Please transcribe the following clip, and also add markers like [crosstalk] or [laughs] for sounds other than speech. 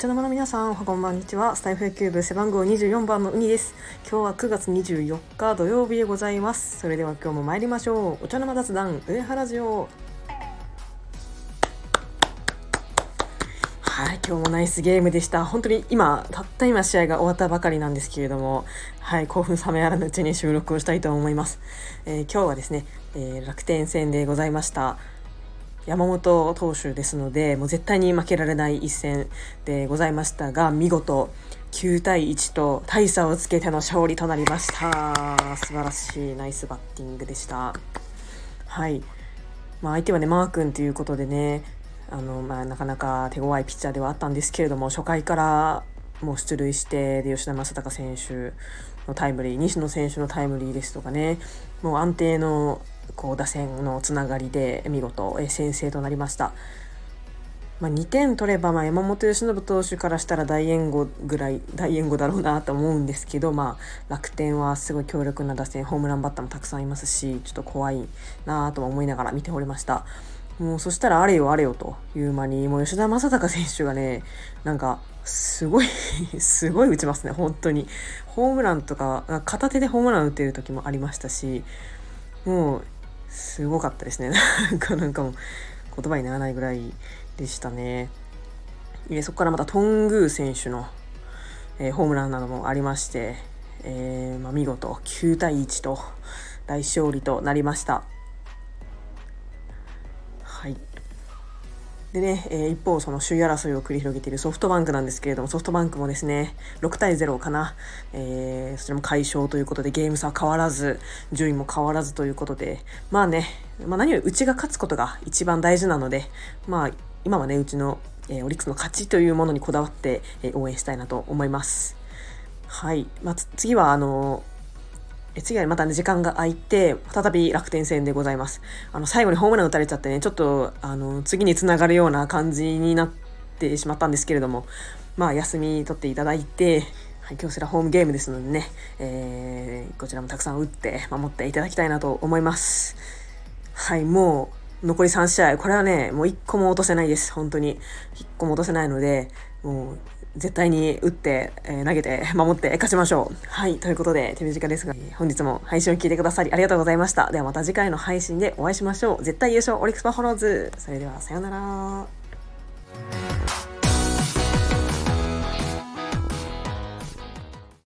皆さん、おはこんばんにちは。スタイフ野球部背番号24番のウニです。今日は9月24日土曜日でございます。それでは今日も参りましょう。お茶の間雑談、上原ジオ。はい、今日もナイスゲームでした。本当に今、たった今試合が終わったばかりなんですけれども、はい、興奮冷めやらぬうちに収録をしたいと思います。えー今日はですね、えー楽天戦でございました。山本投手ですのでもう絶対に負けられない一戦でございましたが見事9対1と大差をつけての勝利となりました。素晴らしいナイスバッティングでした。はい、まあ、相手はねマー君ということでねあの、まあ、なかなか手強いピッチャーではあったんですけれども初回からもう出塁してで吉田正尚選手のタイムリー西野選手のタイムリーですとかねもう安定のこう打線のつながりで見事え先制となりました。まあ、2点取ればまあ山本由伸投手からしたら大援護ぐらい大援護だろうなと思うんですけど、まあ、楽天はすごい強力な打線ホームランバッターもたくさんいますしちょっと怖いなとも思いながら見ておりました。もうそしたらあれよあれよという間にもう吉田正尚選手がねなんかすごい [laughs] すごい打ちますね本当にホームランとか片手でホームラン打てる時もありましたしもうすごかったですね。なんかなんかもう言葉にならないぐらいでしたね。えそこからまたトングー選手の、えーホームランなどもありまして、えーまあ、見事9対1と大勝利となりました。はい。でね、えー一方その首位争いを繰り広げているソフトバンクなんですけれどもソフトバンクもですね6対0かな、えーそれも快勝ということでゲーム差は変わらず順位も変わらずということでまあね、まあ、何よりうちが勝つことが一番大事なのでまあ今はねうちの、えーオリックスの勝ちというものにこだわって、え応援したいなと思います。はい、まあ、次はあのえ次はまたね時間が空いて再び楽天戦でございます。あの最後にホームラン打たれちゃってねちょっとあの次につながるような感じになってしまったんですけれどもまあ休み取っていただいて、はい、京セラホームゲームですのでね、えーこちらもたくさん打って守っていただきたいなと思います。はいもう残り3試合これはねもう1個も落とせないです本当に。1個も落とせないのでもう絶対に打って、えー投げて [laughs] 守って勝ちましょう。はいということで手短ですが、本日も配信を聞いてくださりありがとうございました。ではまた次回の配信でお会いしましょう。絶対優勝オリックスバファローズ。それではさようなら。